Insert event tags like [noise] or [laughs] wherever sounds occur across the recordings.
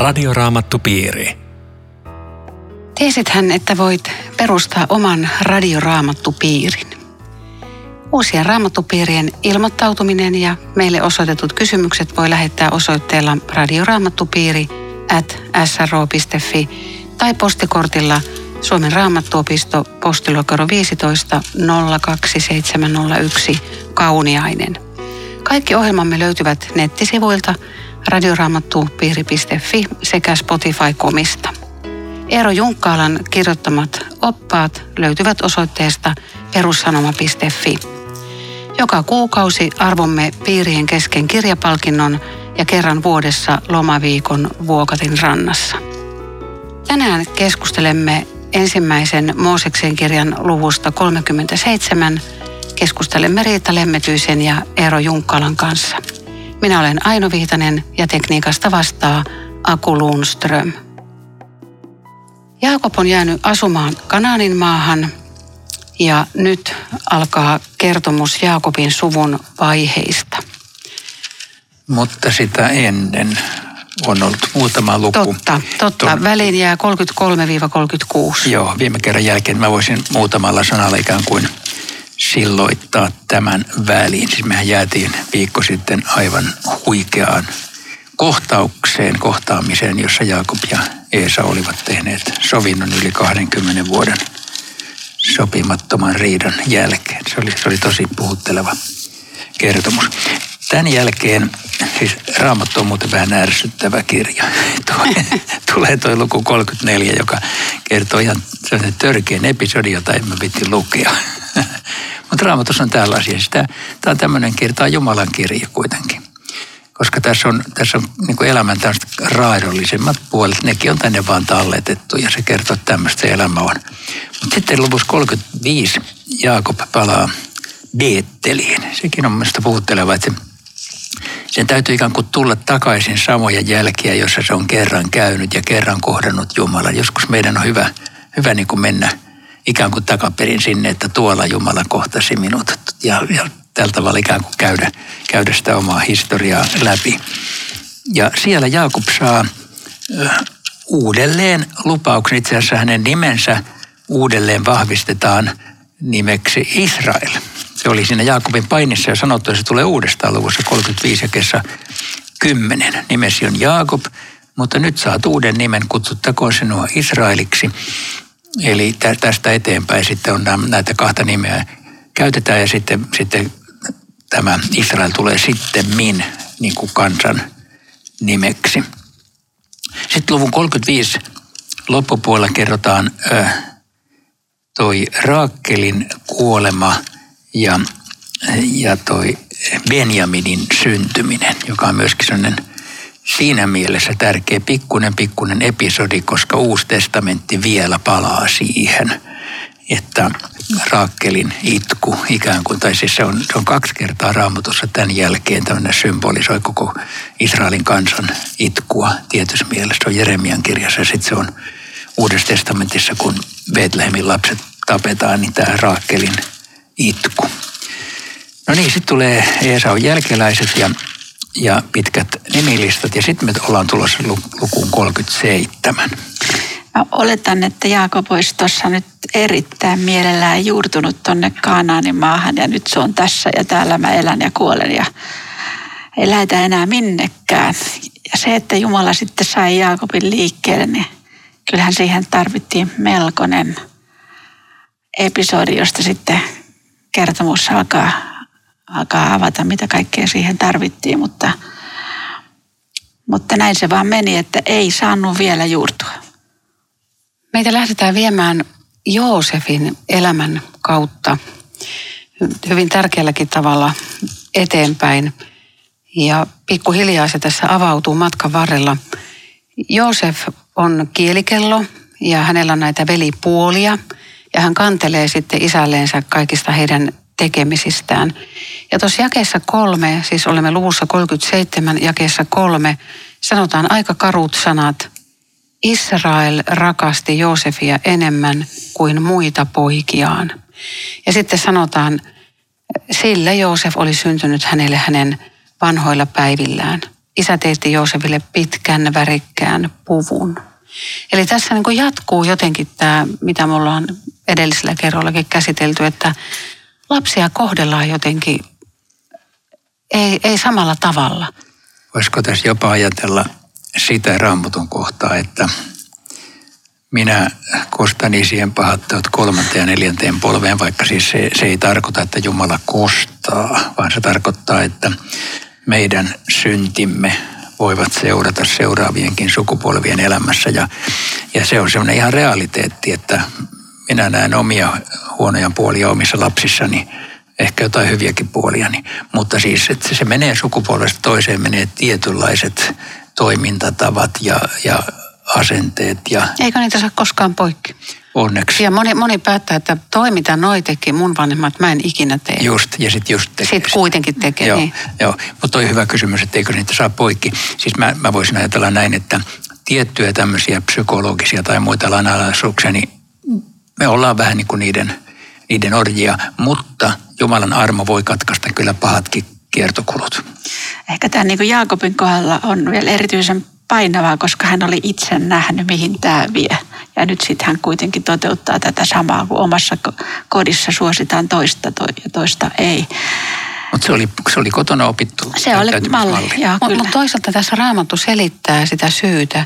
Radioraamattupiiri. Tiesithän, että voit perustaa oman radioraamattupiirin. Uusien raamattupiirien ilmoittautuminen ja meille osoitetut kysymykset voi lähettää osoitteella radioraamattupiiri at sro.fi tai postikortilla Suomen raamattuopisto postilokero 15 02701 Kauniainen. Kaikki ohjelmamme löytyvät nettisivuilta radioraamattupiiri.fi sekä Spotify-komista. Eero Junkkaalan kirjoittamat oppaat löytyvät osoitteesta perussanoma.fi. Joka kuukausi arvomme piirien kesken kirjapalkinnon ja kerran vuodessa lomaviikon Vuokatin rannassa. Tänään keskustelemme ensimmäisen Mooseksen kirjan luvusta 37. Keskustelemme Riitta Lemmetyisen ja Eero Junkkalan kanssa. Minä olen Aino Viitanen ja tekniikasta vastaa Aku Lundström. Jaakob on jäänyt asumaan Kanaanin maahan ja nyt alkaa kertomus Jaakobin suvun vaiheista. Mutta sitä ennen on ollut muutama luku. Totta, totta. Ton, Väliin jää 33-36. Joo, viime kerran jälkeen mä voisin muutamalla sanalla ikään kuin silloittaa tämän väliin. Siis mehän jäätiin viikko sitten aivan huikeaan kohtaukseen, kohtaamiseen, jossa Jaakob ja Eesa olivat tehneet sovinnon yli 20 vuoden sopimattoman riidan jälkeen. Se oli, se oli tosi puhutteleva kertomus. Tämän jälkeen, siis Raamattu on muuten vähän ärsyttävä kirja. [laughs] Tulee tuo luku 34, joka kertoo ihan törkeän episodin, jota emme piti lukea. [laughs] Mutta Raamatussa on tällaisia. Siis tämä, on tämmöinen kirja, tämä on Jumalan kirja kuitenkin. Koska tässä on, tässä on niin elämän raadollisemmat puolet, nekin on tänne vaan talletettu ja se kertoo, että tämmöistä elämä on. Mutta sitten luvussa 35 Jaakob palaa Beetteliin. Sekin on mielestäni puhutteleva, että se sen täytyy ikään kuin tulla takaisin samoja jälkiä, jossa se on kerran käynyt ja kerran kohdannut Jumalan. Joskus meidän on hyvä, hyvä niin kuin mennä ikään kuin takaperin sinne, että tuolla Jumala kohtasi minut. Ja, ja tällä tavalla ikään kuin käydä, käydä sitä omaa historiaa läpi. Ja siellä Jaakob saa uudelleen lupauksen, itse asiassa hänen nimensä uudelleen vahvistetaan nimeksi Israel. Se oli siinä Jaakobin painissa ja sanottu, että se tulee uudestaan luvussa 35 ja kesä 10. Nimesi on Jaakob, mutta nyt saat uuden nimen, kutsuttakoon sinua Israeliksi. Eli tästä eteenpäin sitten on näitä kahta nimeä käytetään ja sitten, sitten tämä Israel tulee sitten min niin kuin kansan nimeksi. Sitten luvun 35 loppupuolella kerrotaan ö, toi Raakkelin kuolema ja, ja toi Benjaminin syntyminen, joka on myöskin sellainen siinä mielessä tärkeä pikkunen pikkunen episodi, koska Uusi testamentti vielä palaa siihen, että Raakkelin itku ikään kuin, tai siis se on, se on kaksi kertaa raamatussa tämän jälkeen tämmöinen symbolisoi koko Israelin kansan itkua tietyssä mielessä. Se on Jeremian kirjassa ja sitten se on Uudessa testamentissa, kun Betlehemin lapset tapetaan, niin tämä Raakkelin itku. No niin, sitten tulee Eesaun jälkeläiset ja, ja pitkät nimilistat ja sitten me ollaan tulossa lukuun 37. Mä oletan, että Jaakob olisi tuossa nyt erittäin mielellään juurtunut tuonne Kaanaanin maahan ja nyt se on tässä ja täällä mä elän ja kuolen ja ei lähetä enää minnekään. Ja se, että Jumala sitten sai Jaakobin liikkeelle, niin kyllähän siihen tarvittiin melkoinen episodi, josta sitten kertomus alkaa, alkaa avata, mitä kaikkea siihen tarvittiin, mutta, mutta näin se vaan meni, että ei saanut vielä juurtua. Meitä lähdetään viemään Joosefin elämän kautta hyvin tärkeälläkin tavalla eteenpäin. Ja pikkuhiljaa se tässä avautuu matkan varrella. Joosef on kielikello ja hänellä on näitä velipuolia – ja hän kantelee sitten isälleensä kaikista heidän tekemisistään. Ja tuossa jakeessa kolme, siis olemme luvussa 37, jakeessa kolme, sanotaan aika karut sanat. Israel rakasti Joosefia enemmän kuin muita poikiaan. Ja sitten sanotaan, sillä Joosef oli syntynyt hänelle hänen vanhoilla päivillään. isä teetti Joosefille pitkän värikkään puvun. Eli tässä niin jatkuu jotenkin tämä, mitä me ollaan edellisellä kerrollakin käsitelty, että lapsia kohdellaan jotenkin ei, ei samalla tavalla. Voisiko tässä jopa ajatella sitä raamatun kohtaa, että minä kostan isien pahat kolmanteen ja neljänteen polveen, vaikka siis se, se ei tarkoita, että Jumala kostaa, vaan se tarkoittaa, että meidän syntimme voivat seurata seuraavienkin sukupolvien elämässä. Ja, ja se on semmoinen ihan realiteetti, että minä näen omia huonoja puolia omissa lapsissani, ehkä jotain hyviäkin puolia. Mutta siis, että se menee sukupolvesta toiseen, menee tietynlaiset toimintatavat ja, ja asenteet. Ja Eikö niitä saa koskaan poikki? Onneksi. Ja moni, moni päättää, että toi mitä noi teki, mun vanhemmat mä en ikinä tee. Just, ja sitten just tekee. Sitten kuitenkin tekee, joo, niin. Joo, mutta toi hyvä kysymys, että eikö niitä saa poikki. Siis mä, mä voisin ajatella näin, että tiettyjä tämmöisiä psykologisia tai muita lainalaisuuksia, niin me ollaan vähän niin kuin niiden, niiden orjia, mutta Jumalan armo voi katkaista kyllä pahatkin kiertokulut. Ehkä tämä niin Jaakobin kohdalla on vielä erityisen painavaa, koska hän oli itse nähnyt, mihin tämä vie. Ja nyt sitten hän kuitenkin toteuttaa tätä samaa, kun omassa kodissa suositaan toista ja toista ei. Mutta se oli, se oli kotona opittu. Se oli malli, Mutta mut toisaalta tässä Raamattu selittää sitä syytä.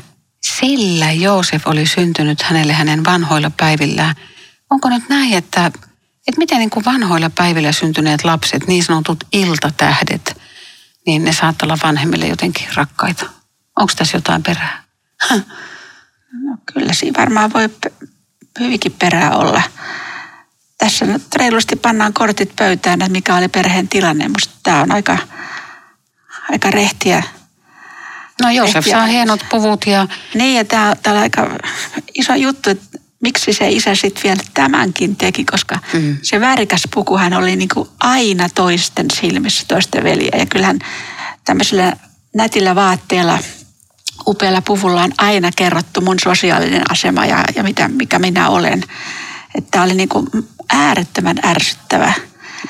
Sillä Joosef oli syntynyt hänelle hänen vanhoilla päivillään. Onko nyt näin, että, että miten niin kuin vanhoilla päivillä syntyneet lapset, niin sanotut iltatähdet, niin ne saattaa olla vanhemmille jotenkin rakkaita? Onko tässä jotain perää? No, kyllä siinä varmaan voi hyvinkin perää olla. Tässä nyt reilusti pannaan kortit pöytään, että mikä oli perheen tilanne. Musta tämä on aika, aika rehtiä. No Josef saa hienot puvut ja... Niin ja tämä, tämä on aika iso juttu, että miksi se isä sitten vielä tämänkin teki, koska mm. se värikäs pukuhan oli niin kuin aina toisten silmissä, toisten veliä. Ja kyllähän tämmöisellä nätillä vaatteella – upealla puvulla on aina kerrottu mun sosiaalinen asema ja, ja mitä, mikä minä olen. Että tämä oli niin kuin äärettömän ärsyttävä.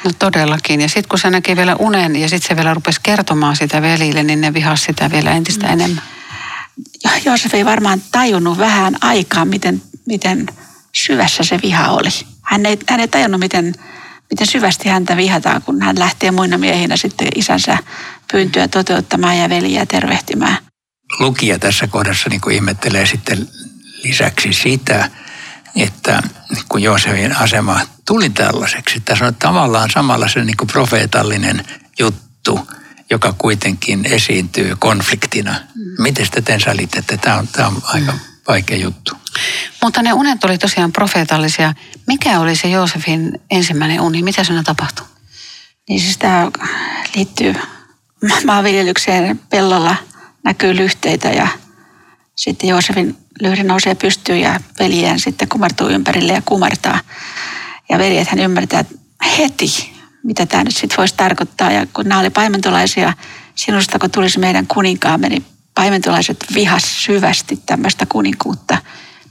No todellakin. Ja sitten kun se näki vielä unen ja sitten se vielä rupesi kertomaan sitä velille, niin ne vihasi sitä vielä entistä mm. enemmän. Joosef ei varmaan tajunnut vähän aikaa, miten, miten syvässä se viha oli. Hän ei, hän ei tajunnut, miten, miten syvästi häntä vihataan, kun hän lähtee muina miehinä sitten isänsä pyyntöä toteuttamaan ja veliä tervehtimään lukija tässä kohdassa niin kuin ihmettelee sitten lisäksi sitä, että kun Joosefin asema tuli tällaiseksi, tässä on tavallaan samalla se niin kuin profeetallinen juttu, joka kuitenkin esiintyy konfliktina. Mm. Miten sitä te selitätte? Tämä on, tämä on aika mm. vaikea juttu. Mutta ne unet oli tosiaan profeetallisia. Mikä oli se Joosefin ensimmäinen uni? Mitä siinä tapahtui? Niin siis tämä liittyy maanviljelykseen pellolla – näkyy lyhteitä ja sitten Joosefin lyhde nousee pystyyn ja veljeen sitten kumartuu ympärille ja kumartaa. Ja veljet hän ymmärtää heti, mitä tämä nyt sitten voisi tarkoittaa. Ja kun nämä oli paimentolaisia, sinusta kun tulisi meidän kuninkaamme, niin paimentolaiset vihas syvästi tämmöistä kuninkuutta.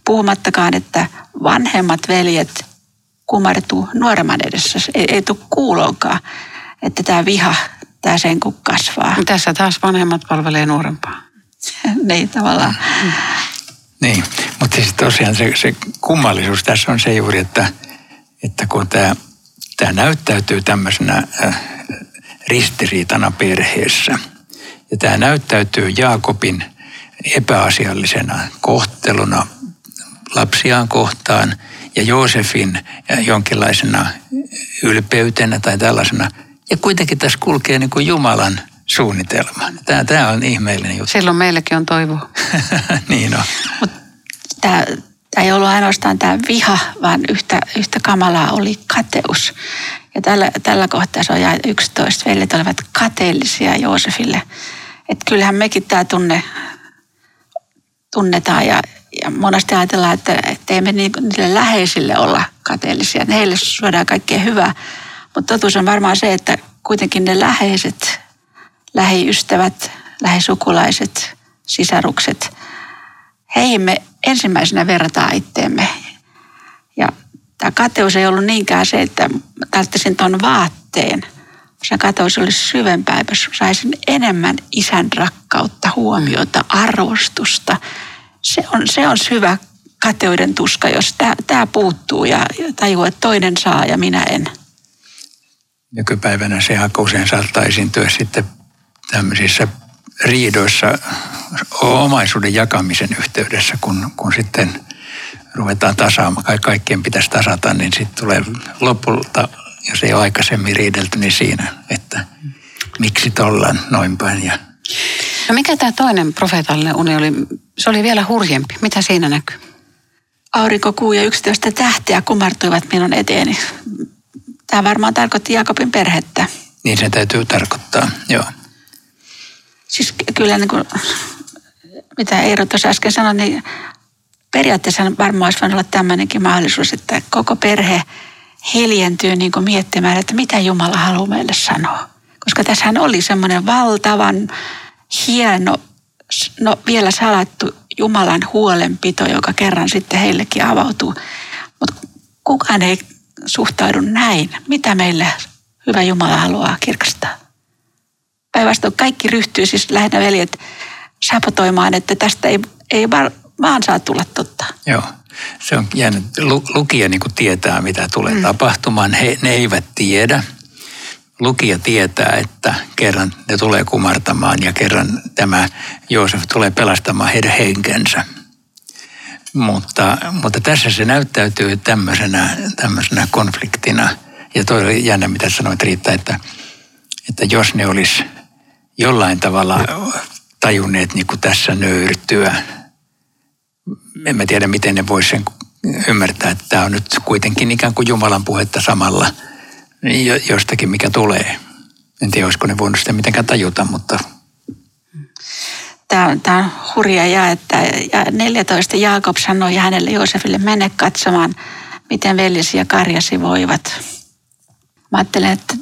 Puhumattakaan, että vanhemmat veljet kumartuu nuoremman edessä. Ei, ei tule kuuloonkaan, että tämä viha tämä sen kun kasvaa. Tässä taas vanhemmat palvelee nuorempaa. [laughs] niin tavallaan. Mm. Niin, mutta siis tosiaan se, se kummallisuus tässä on se juuri, että, että kun tämä, tämä näyttäytyy tämmöisenä äh, ristiriitana perheessä, ja tämä näyttäytyy Jaakobin epäasiallisena kohteluna lapsiaan kohtaan ja Joosefin jonkinlaisena ylpeytenä tai tällaisena – ja kuitenkin tässä kulkee niin kuin Jumalan suunnitelma. Tämä, tämä on ihmeellinen juttu. Silloin meillekin on toivo. [laughs] niin on. Mut tämä, tämä ei ollut ainoastaan tämä viha, vaan yhtä, yhtä kamalaa oli kateus. Ja tällä, tällä kohtaa se on jae 11. Veljet olivat kateellisia Joosefille. Että kyllähän mekin tämä tunne tunnetaan ja, ja monesti ajatellaan, että, että ei me niille läheisille olla kateellisia. Heille suodaan kaikkea hyvää, mutta totuus on varmaan se, että kuitenkin ne läheiset, lähiystävät, lähisukulaiset, sisarukset, heihin me ensimmäisenä verrataan itteemme. Ja tämä kateus ei ollut niinkään se, että tarvitsisin tuon vaatteen, se katoisi olisi syvempää, jos saisin enemmän isän rakkautta, huomiota, arvostusta. Se on, se on syvä kateuden tuska, jos tämä puuttuu ja, tajuu, että toinen saa ja minä en. Nykypäivänä se aika usein saattaa esiintyä sitten tämmöisissä riidoissa omaisuuden jakamisen yhteydessä, kun, kun sitten ruvetaan tasaamaan, kaikkien pitäisi tasata, niin sitten tulee lopulta, jos ei ole aikaisemmin riidelty, niin siinä, että miksi tollaan noin päin. Ja... No mikä tämä toinen profeetallinen uni oli? Se oli vielä hurjempi. Mitä siinä näkyy? Aurinko, kuu ja yksityistä tähteä kumartuivat minun eteeni. Tämä varmaan tarkoitti Jakobin perhettä. Niin se täytyy tarkoittaa, joo. Siis kyllä niin kuin, mitä Eero tuossa äsken sanoi, niin periaatteessa varmaan olisi voinut olla tämmöinenkin mahdollisuus, että koko perhe hiljentyy niin kuin miettimään, että mitä Jumala haluaa meille sanoa. Koska tässähän oli semmoinen valtavan hieno, no vielä salattu Jumalan huolenpito, joka kerran sitten heillekin avautuu. Mutta kukaan ei suhtaudu näin. Mitä meille hyvä Jumala haluaa kirkastaa? Päinvastoin kaikki ryhtyy siis lähinnä veljet sapotoimaan, että tästä ei, ei vaan saa tulla totta. Joo. Se on jännä. Lukija niin tietää, mitä tulee mm. tapahtumaan. He, ne eivät tiedä. Lukija tietää, että kerran ne tulee kumartamaan ja kerran tämä Joosef tulee pelastamaan heidän henkensä. Mutta, mutta tässä se näyttäytyy tämmöisenä, tämmöisenä konfliktina. Ja toi oli jännä, mitä sanoit Riitta, että, että jos ne olisi jollain tavalla tajunneet niin kuin tässä nöyrtyä, en mä tiedä miten ne voisi sen ymmärtää, että tämä on nyt kuitenkin ikään kuin Jumalan puhetta samalla jostakin, mikä tulee. En tiedä, olisiko ne voinut sitä mitenkään tajuta, mutta... Tämä on, tämä on hurja ja, että ja 14 Jaakob sanoi hänelle Joosefille, mene katsomaan, miten veljesi ja karjasi voivat. Mä ajattelen, että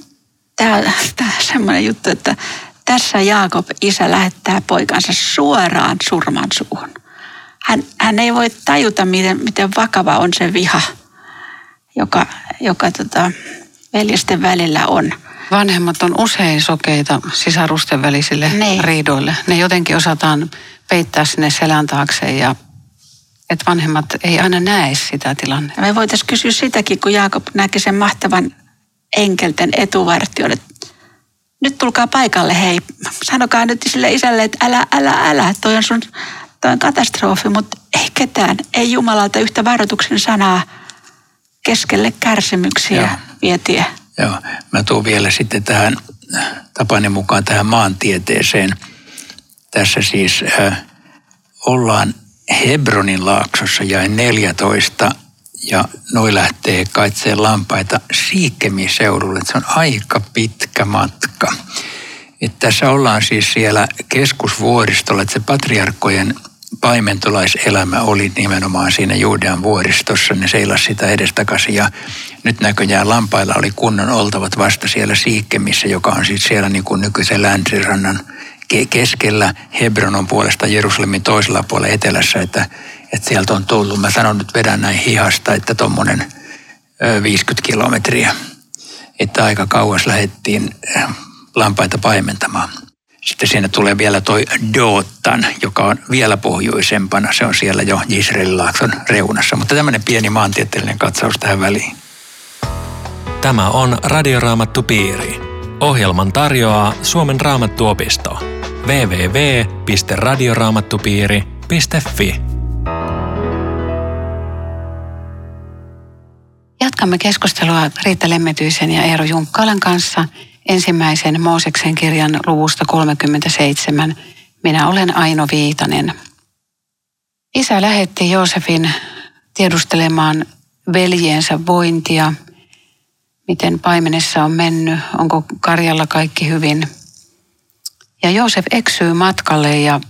tämä, tämä on semmoinen juttu, että tässä Jaakob isä lähettää poikansa suoraan surman suuhun hän, hän ei voi tajuta, miten, miten vakava on se viha, joka, joka tota, veljesten välillä on. Vanhemmat on usein sokeita sisarusten välisille niin. riidoille. Ne jotenkin osataan peittää sinne selän taakse ja että vanhemmat ei aina näe sitä tilannetta. Me voitaisiin kysyä sitäkin, kun Jaakob näki sen mahtavan enkelten etuvartion, että nyt tulkaa paikalle, hei, sanokaa nyt sille isälle, että älä, älä, älä, toi on sun Tämä on katastrofi, mutta ei ketään, ei Jumalalta yhtä varoituksen sanaa keskelle kärsimyksiä Joo. vietie. Joo, mä tuun vielä sitten tähän tapani mukaan tähän maantieteeseen. Tässä siis äh, ollaan Hebronin laaksossa ja 14 ja noi lähtee kaitseen lampaita Siikemin seudulle. Se on aika pitkä matka. Et tässä ollaan siis siellä keskusvuoristolla, että se patriarkkojen paimentolaiselämä oli nimenomaan siinä Juudean vuoristossa. Ne seilasi sitä edestakaisin ja nyt näköjään lampailla oli kunnon oltavat vasta siellä Siikkemissä, joka on siis siellä niin kuin nykyisen länsirannan keskellä Hebronon puolesta Jerusalemin toisella puolella etelässä, että, että sieltä on tullut. Mä sanon nyt vedän näin hihasta, että tuommoinen 50 kilometriä. Että aika kauas lähettiin lampaita paimentamaan. Sitten siinä tulee vielä toi Dootan, joka on vielä pohjoisempana. Se on siellä jo Israelin laakson reunassa. Mutta tämmöinen pieni maantieteellinen katsaus tähän väliin. Tämä on Radioraamattu Piiri. Ohjelman tarjoaa Suomen raamattuopisto. www.radioraamattupiiri.fi Jatkamme keskustelua Riitta Lemmetyisen ja Eero Junkkalan kanssa – ensimmäisen Mooseksen kirjan luvusta 37. Minä olen Aino Viitanen. Isä lähetti Joosefin tiedustelemaan veljeensä vointia, miten paimenessa on mennyt, onko karjalla kaikki hyvin. Ja Joosef eksyy matkalle ja,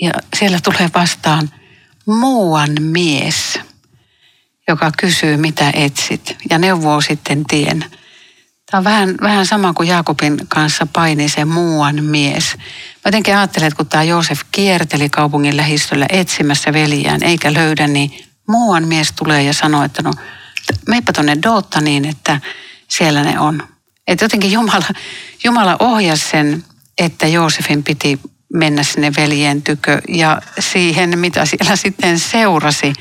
ja siellä tulee vastaan muuan mies, joka kysyy mitä etsit ja neuvoo sitten tien. Tämä on vähän, vähän sama kuin Jaakobin kanssa paini se muuan mies. Mä jotenkin ajattelen, että kun tämä Joosef kierteli kaupungin lähistöllä etsimässä veljään eikä löydä, niin muuan mies tulee ja sanoo, että no meipä tuonne Dootta niin, että siellä ne on. Että jotenkin Jumala, Jumala ohjasi sen, että Joosefin piti mennä sinne veljen tykö ja siihen, mitä siellä sitten seurasi.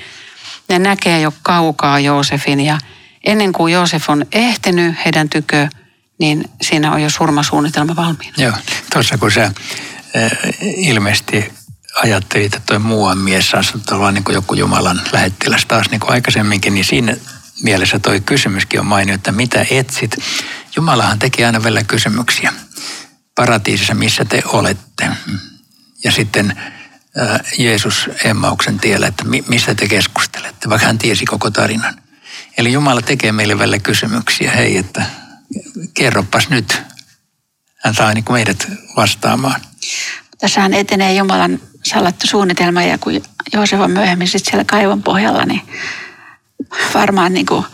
Ne näkee jo kaukaa Joosefin ja ennen kuin Joosef on ehtinyt heidän tykö, niin siinä on jo surmasuunnitelma valmiina. Joo, tuossa kun sä äh, ilmeisesti ajattelit, että toi muuan mies saisi olla niin kuin joku Jumalan lähettiläs taas niin kuin aikaisemminkin, niin siinä mielessä toi kysymyskin on mainio, että mitä etsit. Jumalahan tekee aina vielä kysymyksiä. Paratiisissa, missä te olette? Ja sitten Jeesus Emmauksen tiellä, että mi- mistä te keskustelette, vaikka hän tiesi koko tarinan. Eli Jumala tekee meille välillä kysymyksiä, hei, että kerropas nyt. Hän saa niin kuin meidät vastaamaan. Tässähän etenee Jumalan salattu suunnitelma ja kun Joosef on myöhemmin sitten siellä kaivon pohjalla, niin varmaan niin kuin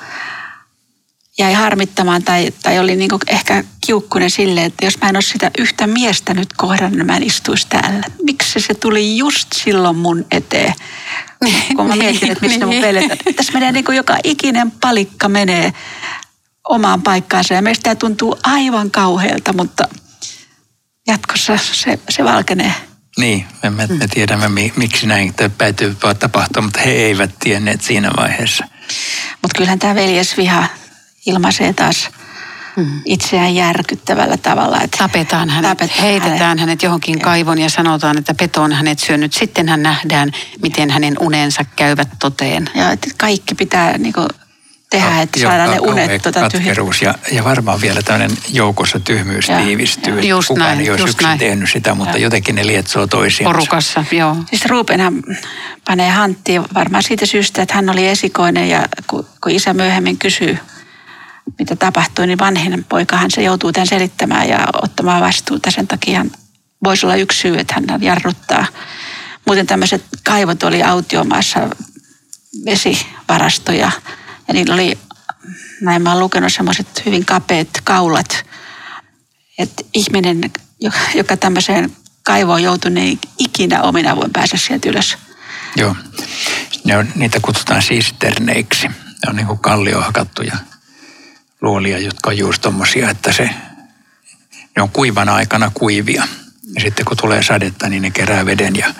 jäi harmittamaan tai, tai oli niin ehkä kiukkunen sille, että jos mä en ole sitä yhtä miestä nyt kohdannut, niin mä en istuisi täällä. Miksi se tuli just silloin mun eteen? [laughs] Kun mä mietin, että mistä mun veljet. Tässä menee niin kuin joka ikinen palikka menee omaan paikkaansa ja meistä tämä tuntuu aivan kauhealta, mutta jatkossa se, se valkenee. Niin, me, me, me tiedämme mi, miksi näin päätyy tapahtua, mutta he eivät tienneet siinä vaiheessa. Mutta kyllähän tämä veljesviha ilmaisee taas mm. itseään järkyttävällä tavalla. Että tapetaan hänet, tapetaan heitetään hänet, hänet johonkin kaivon ja sanotaan, että peto on hänet syönyt. Sittenhän nähdään, miten hänen unensa käyvät toteen. Ja että kaikki pitää niin kuin, tehdä, että Joo, saadaan ne unet tuota ja, ja varmaan vielä tämmöinen joukossa tyhmyys ja, tiivistyy. Ja. Just Kukaan näin, ei olisi yksin näin. tehnyt sitä, mutta ja. jotenkin ne lietsoo toisiinsa. Porukassa, joo. Siis Rubenhan panee hanttiin varmaan siitä syystä, että hän oli esikoinen ja kun, kun isä myöhemmin kysyy, mitä tapahtui, niin vanhin poikahan se joutuu tämän selittämään ja ottamaan vastuuta. Sen takia voisi olla yksi syy, että hän jarruttaa. Muuten tämmöiset kaivot oli autiomaassa vesivarastoja ja niillä oli, näin mä oon lukenut semmoiset hyvin kapeat kaulat, että ihminen, joka tämmöiseen kaivoon joutuu, niin ikinä omina voi päästä sieltä ylös. Joo, ne on, niitä kutsutaan sisterneiksi. Ne on niin kuin kallio hakattuja luolia, jotka on juuri tommosia, että se, ne on kuivana aikana kuivia. Ja sitten kun tulee sadetta, niin ne kerää veden ja,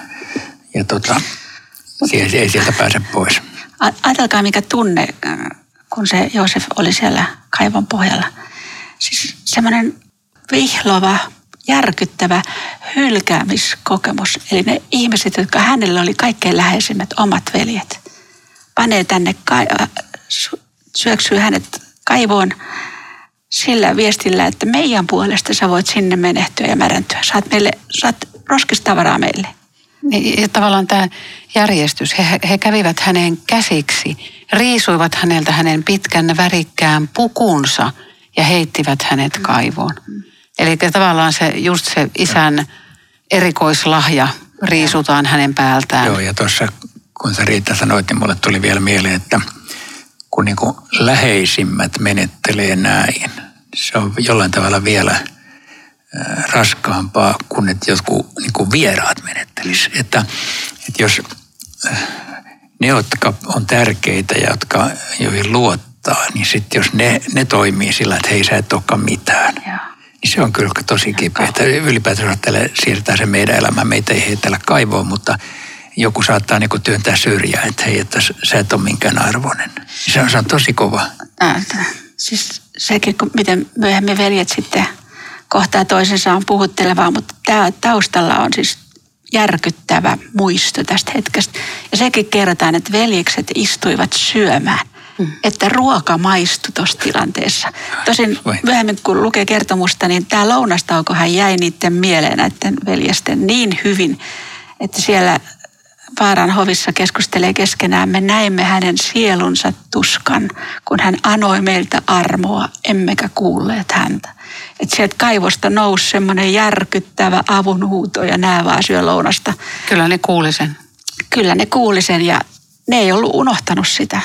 ja tota, ei sieltä pääse pois. Ajatelkaa mikä tunne, kun se Joosef oli siellä kaivon pohjalla. Siis semmoinen vihlova, järkyttävä hylkäämiskokemus. Eli ne ihmiset, jotka hänelle oli kaikkein läheisimmät omat veljet, panee tänne, syöksyy hänet kaivoon sillä viestillä, että meidän puolesta sä voit sinne menehtyä ja märäntyä. Saat, meille, saat roskistavaraa meille. Niin, ja tavallaan tämä järjestys, he, he kävivät hänen käsiksi, riisuivat häneltä hänen pitkän värikkään pukunsa ja heittivät hänet kaivoon. Eli tavallaan se, just se isän erikoislahja riisutaan hänen päältään. Joo, ja tuossa kun sä Riitta sanoit, niin mulle tuli vielä mieleen, että kun niin kuin läheisimmät menettelee näin, se on jollain tavalla vielä – raskaampaa kuin että jotkut niin kuin vieraat menettelis. Että, että jos ne, jotka on tärkeitä ja jotka, joihin luottaa, niin sitten jos ne, ne toimii sillä, että hei sä et olekaan mitään, ja. niin se on kyllä tosi kipeä. Ylipäätään siirtää se meidän elämä, meitä ei heitellä kaivoon, mutta joku saattaa niin työntää syrjään, että hei, että sä et ole minkään arvoinen. Se on, se on tosi kova. Äh, siis sekin, miten myöhemmin veljet sitten kohtaa toisensa on puhuttelevaa, mutta tämä taustalla on siis järkyttävä muisto tästä hetkestä. Ja sekin kerrotaan, että veljekset istuivat syömään. Mm. Että ruoka maistui tuossa tilanteessa. Tosin Vai. myöhemmin kun lukee kertomusta, niin tämä lounastaukohan jäi niiden mieleen näiden veljesten niin hyvin, että siellä Vaaran hovissa keskustelee keskenään. Me näimme hänen sielunsa tuskan, kun hän anoi meiltä armoa, emmekä kuulleet häntä. Että sieltä kaivosta nousi semmoinen järkyttävä avunhuuto ja nämä vaan syö lounasta. Kyllä ne kuuli sen. Kyllä ne kuuli sen ja ne ei ollut unohtanut sitä.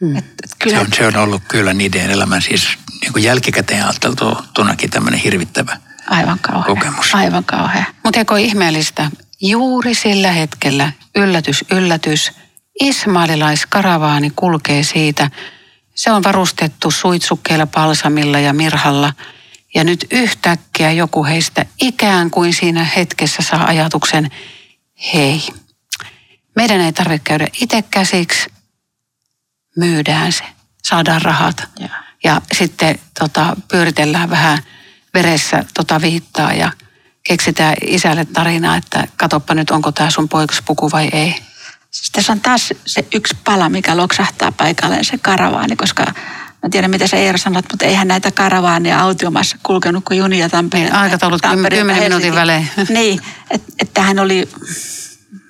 Hmm. Et, et kyllä... se, on, se on ollut kyllä niiden elämän siis niin kuin jälkikäteen ajateltunakin tämmöinen hirvittävä Aivan kauhea. kokemus. Aivan kauhea. Mutta eikö ihmeellistä? Juuri sillä hetkellä, yllätys, yllätys, ismaililaiskarawaani kulkee siitä Se on varustettu suitsukkeilla, palsamilla ja mirhalla. Ja nyt yhtäkkiä joku heistä ikään kuin siinä hetkessä saa ajatuksen, hei, meidän ei tarvitse käydä itse käsiksi, myydään se, saadaan rahat. Ja, ja sitten tota, pyöritellään vähän veressä tota viittaa ja keksitään isälle tarinaa, että katoppa nyt, onko tämä sun poikaspuku vai ei. Siis tässä on taas se yksi pala, mikä loksahtaa paikalleen, se karavaani, koska Mä tiedän, mitä se Eero sanoi, mutta eihän näitä karavaania autiomassa kulkenut kuin junia Tampereen. Aikataulut 10 minuutin välein. [laughs] Niin, että et tähän oli,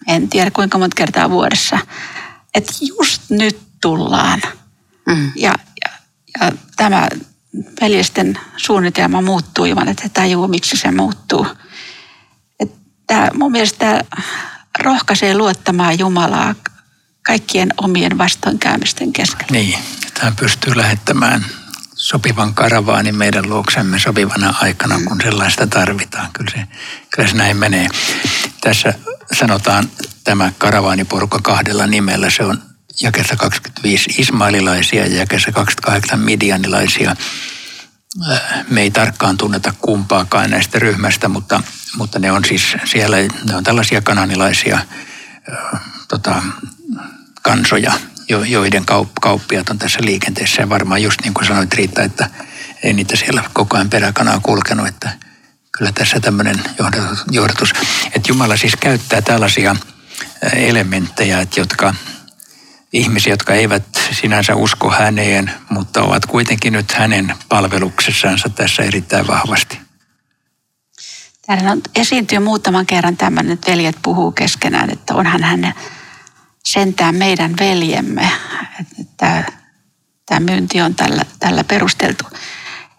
en tiedä kuinka monta kertaa vuodessa, että just nyt tullaan. Mm. Ja, ja, ja tämä veljesten suunnitelma muuttuu ilman, että he tajuu, miksi se muuttuu. Että mun mielestä tämä rohkaisee luottamaan Jumalaa kaikkien omien vastoinkäymisten keskellä. Niin, hän pystyy lähettämään sopivan karavaanin meidän luoksemme sopivana aikana, kun sellaista tarvitaan. Kyllä se, kyllä se näin menee. Tässä sanotaan tämä karavaaniporukka kahdella nimellä. Se on jakessa 25 ismaililaisia ja jakessa 28 midianilaisia. Me ei tarkkaan tunneta kumpaakaan näistä ryhmästä, mutta, mutta ne on siis siellä, ne on tällaisia kananilaisia tota, kansoja, joiden kauppiat on tässä liikenteessä. Ja varmaan just niin kuin sanoit Riitta, että ei niitä siellä koko ajan peräkanaa kulkenut, että kyllä tässä tämmöinen johdatus, että Jumala siis käyttää tällaisia elementtejä, että jotka ihmisiä, jotka eivät sinänsä usko häneen, mutta ovat kuitenkin nyt hänen palveluksessansa tässä erittäin vahvasti. Täällä on esiintyy muutaman kerran tämmöinen, että veljet puhuu keskenään, että onhan hän sentään meidän veljemme. Että tämä myynti on tällä, tällä perusteltu.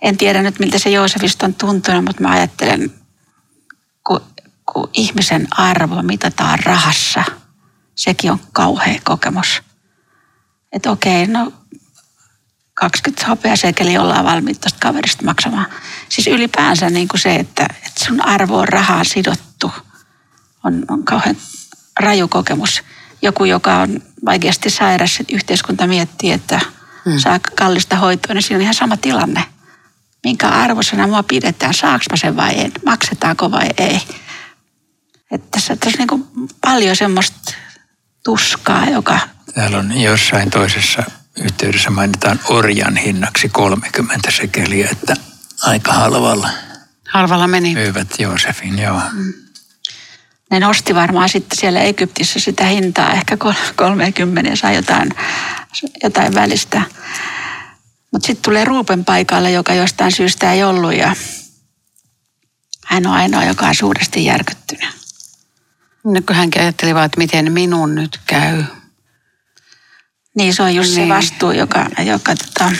En tiedä nyt, miltä se Joosefista on tuntunut, mutta mä ajattelen, kun, kun ihmisen arvo mitataan rahassa, sekin on kauhea kokemus että okei, no 20 hopeasekeliä ollaan valmiit tuosta kaverista maksamaan. Siis ylipäänsä niin kuin se, että, että sun arvo on rahaan sidottu, on, on kauhean raju kokemus. Joku, joka on vaikeasti sairas, että yhteiskunta miettii, että hmm. saa kallista hoitoa, niin siinä on ihan sama tilanne. Minkä arvosana mua pidetään, saaks mä sen vai ei, maksetaanko vai ei. Että tässä, tässä on niin paljon semmoista tuskaa, joka Täällä on jossain toisessa yhteydessä mainitaan orjan hinnaksi 30 sekeliä, että aika halvalla. Halvalla meni. Myyvät Joosefin, joo. Mm. Ne nosti varmaan sitten siellä Egyptissä sitä hintaa ehkä 30 ja saa jotain, jotain välistä. Mutta sitten tulee Ruupen paikalle, joka jostain syystä ei ollut ja hän on ainoa, joka on suuresti järkyttynyt. No kun hänkin ajatteli vaan, että miten minun nyt käy. Niin, se on just niin. se vastuu, joka, joka, tota,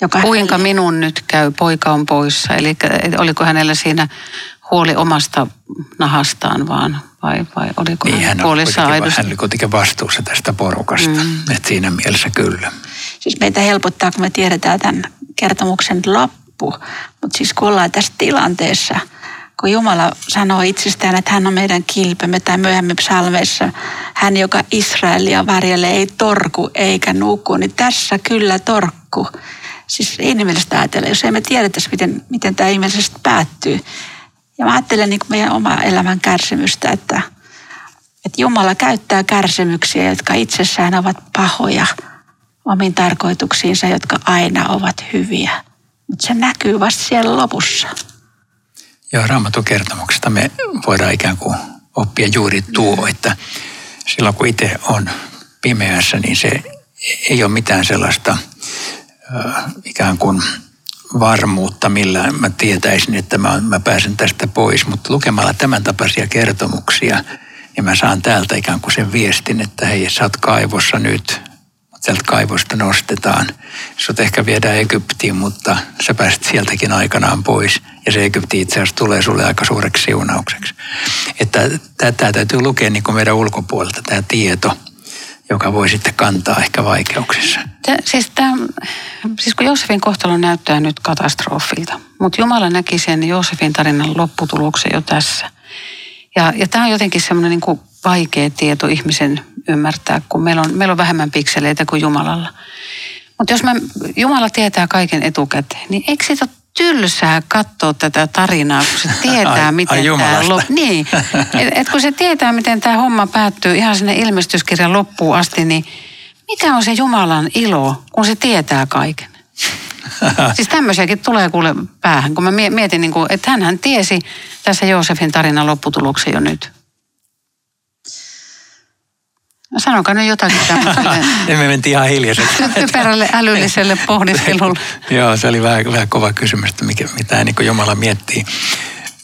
joka Kuinka hänelle... minun nyt käy, poika on poissa. Eli oliko hänellä siinä huoli omasta nahastaan vaan, vai, vai oliko niin, hän huolissa aidosti? Hän oli kuitenkin vastuussa tästä porukasta, mm. että siinä mielessä kyllä. Siis meitä helpottaa, kun me tiedetään tämän kertomuksen loppu, mutta siis kun ollaan tässä tilanteessa – kun Jumala sanoo itsestään, että hän on meidän kilpemme, tai myöhemmin psalmeissa, hän, joka Israelia varjelee, ei torku eikä nuku, niin tässä kyllä torkku. Siis inhimillistä ajatella, jos emme tiedetä, miten, miten tämä ihmeellisesti päättyy. Ja mä ajattelen niin meidän oma elämän kärsimystä, että, että Jumala käyttää kärsimyksiä, jotka itsessään ovat pahoja omiin tarkoituksiinsa, jotka aina ovat hyviä. Mutta se näkyy vasta siellä lopussa. Joo, raamatukertomuksesta me voidaan ikään kuin oppia juuri tuo, että silloin kun itse on pimeässä, niin se ei ole mitään sellaista ikään kuin varmuutta, millä mä tietäisin, että mä, mä pääsen tästä pois. Mutta lukemalla tämän tapaisia kertomuksia, niin mä saan täältä ikään kuin sen viestin, että hei, sä oot kaivossa nyt, sieltä kaivosta nostetaan. Sut ehkä viedään Egyptiin, mutta sä pääset sieltäkin aikanaan pois. Ja se Egypti itse asiassa tulee sulle aika suureksi siunaukseksi. Että tämä täytyy lukea niin kuin meidän ulkopuolelta, tämä tieto, joka voi sitten kantaa ehkä vaikeuksissa. Tää, siis, tää, siis kun Joosefin kohtalo näyttää nyt katastrofilta, mutta Jumala näki sen Joosefin tarinan lopputuloksen jo tässä. Ja, ja tämä on jotenkin semmoinen niin vaikea tieto ihmisen ymmärtää, kun meillä on, meillä on vähemmän pikseleitä kuin Jumalalla. Mutta jos mä, Jumala tietää kaiken etukäteen, niin eikö siitä ole tylsää katsoa tätä tarinaa, kun se [laughs] tietää, Ai- miten ai tämä lop... Niin, et, et kun se tietää, miten tämä homma päättyy ihan sinne ilmestyskirjan loppuun asti, niin mikä on se Jumalan ilo, kun se tietää kaiken? [laughs] siis tämmöisiäkin tulee kuule päähän, kun mä mie- mietin, niin kuin, että hän tiesi tässä Joosefin tarinan lopputuloksen jo nyt. No Sanokaa nyt jotakin tämmöiselle [laughs] Ja me mentiin ihan hiljaiseksi. typerälle älylliselle pohdiskelulle. [laughs] Joo, se oli vähän, vähän kova kysymys, että mikä, mitä niin Jumala miettii.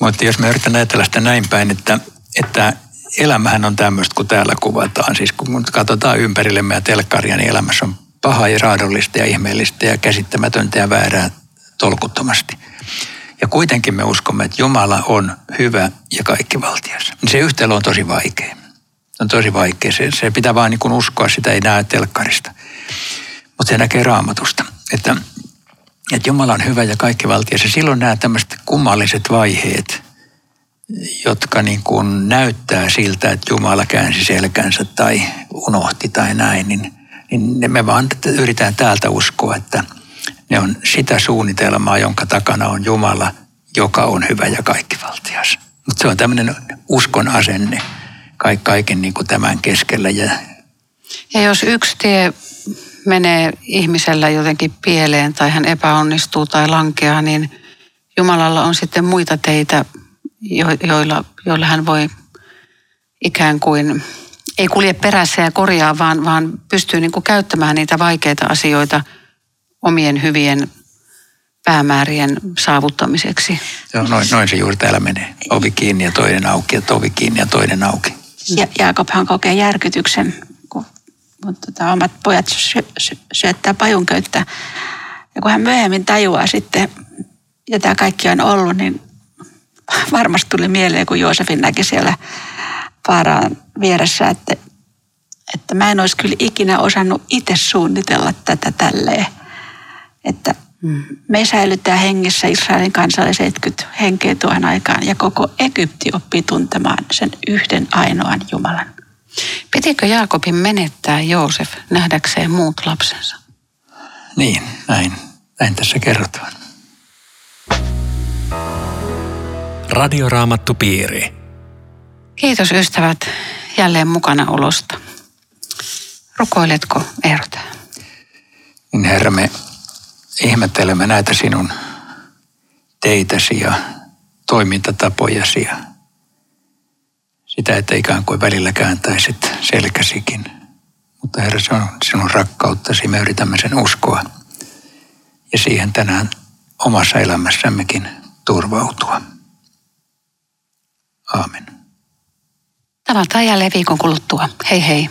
Mutta jos me yritän ajatella sitä näin päin, että, että elämähän on tämmöistä, kun täällä kuvataan. Siis kun katsotaan ympärillemme ja telkkaria, niin elämässä on paha ja raadollista ja ihmeellistä ja käsittämätöntä ja väärää tolkuttomasti. Ja kuitenkin me uskomme, että Jumala on hyvä ja kaikkivaltias. Se yhtälö on tosi vaikea. On tosi vaikea. Se, se pitää vaan niin uskoa, sitä ei näe telkkarista. Mutta se näkee raamatusta, että, että Jumala on hyvä ja kaikkivaltias. Ja silloin nämä tämmöiset kummalliset vaiheet, jotka niin kuin näyttää siltä, että Jumala käänsi selkänsä tai unohti tai näin, niin, niin me vaan yritetään täältä uskoa, että ne on sitä suunnitelmaa, jonka takana on Jumala, joka on hyvä ja kaikkivaltias. Mutta se on tämmöinen uskon asenne kaiken niin kuin tämän keskellä ja Ja jos yksi tie menee ihmisellä jotenkin pieleen tai hän epäonnistuu tai lankeaa, niin Jumalalla on sitten muita teitä, jo- joilla, joilla hän voi ikään kuin, ei kulje perässä ja korjaa, vaan, vaan pystyy niin kuin käyttämään niitä vaikeita asioita omien hyvien päämäärien saavuttamiseksi. Joo, noin, noin se juuri täällä menee. Ovi kiinni ja toinen auki ja ovi kiinni ja toinen auki. Ja Jaakobhan kokee järkytyksen, kun, kun tota, omat pojat sy- sy- syöttää pajunköyttä. Ja kun hän myöhemmin tajuaa sitten, ja tämä kaikki on ollut, niin [laughs] varmasti tuli mieleen, kun Joosefin näki siellä Paaraan vieressä, että, että mä en olisi kyllä ikinä osannut itse suunnitella tätä tälleen. Että me säilytään hengissä Israelin kansalle 70 henkeä tuohon aikaan ja koko Egypti oppii tuntemaan sen yhden ainoan Jumalan. Pitikö Jaakobin menettää Joosef nähdäkseen muut lapsensa? Niin, näin. Näin tässä kerrotaan. Radioraamattupiiri. Kiitos ystävät jälleen mukana olosta. Rukoiletko Eertä? Niin Herra, me ihmettelemme näitä sinun teitäsi ja toimintatapojasi ja sitä, että ikään kuin välillä kääntäisit selkäsikin. Mutta Herra, se on sinun rakkauttasi, me yritämme sen uskoa ja siihen tänään omassa elämässämmekin turvautua. Aamen. Tavataan jälleen viikon kuluttua. Hei hei.